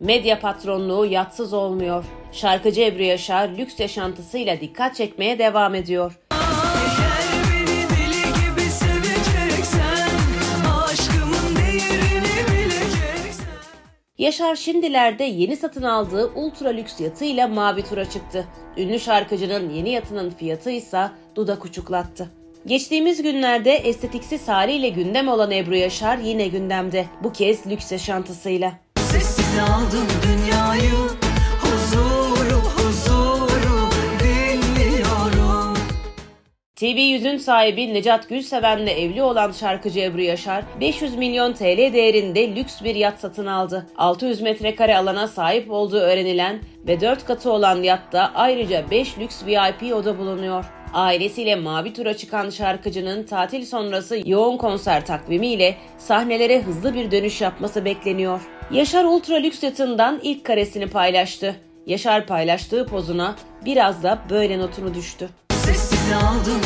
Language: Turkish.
Medya patronluğu yatsız olmuyor. Şarkıcı Ebru Yaşar lüks yaşantısıyla dikkat çekmeye devam ediyor. Yaşar şimdilerde yeni satın aldığı ultra lüks yatıyla mavi tura çıktı. Ünlü şarkıcının yeni yatının fiyatı ise dudak uçuklattı. Geçtiğimiz günlerde estetiksiz haliyle gündem olan Ebru Yaşar yine gündemde. Bu kez lüks yaşantısıyla. Dinliyorum TV100'ün sahibi Necat Gülseven'le evli olan şarkıcı Ebru Yaşar, 500 milyon TL değerinde lüks bir yat satın aldı. 600 metrekare alana sahip olduğu öğrenilen ve 4 katı olan yatta ayrıca 5 lüks VIP oda bulunuyor. Ailesiyle mavi tura çıkan şarkıcının tatil sonrası yoğun konser takvimiyle sahnelere hızlı bir dönüş yapması bekleniyor. Yaşar ultra lüks yatından ilk karesini paylaştı. Yaşar paylaştığı pozuna biraz da böyle notunu düştü. Sessiz aldım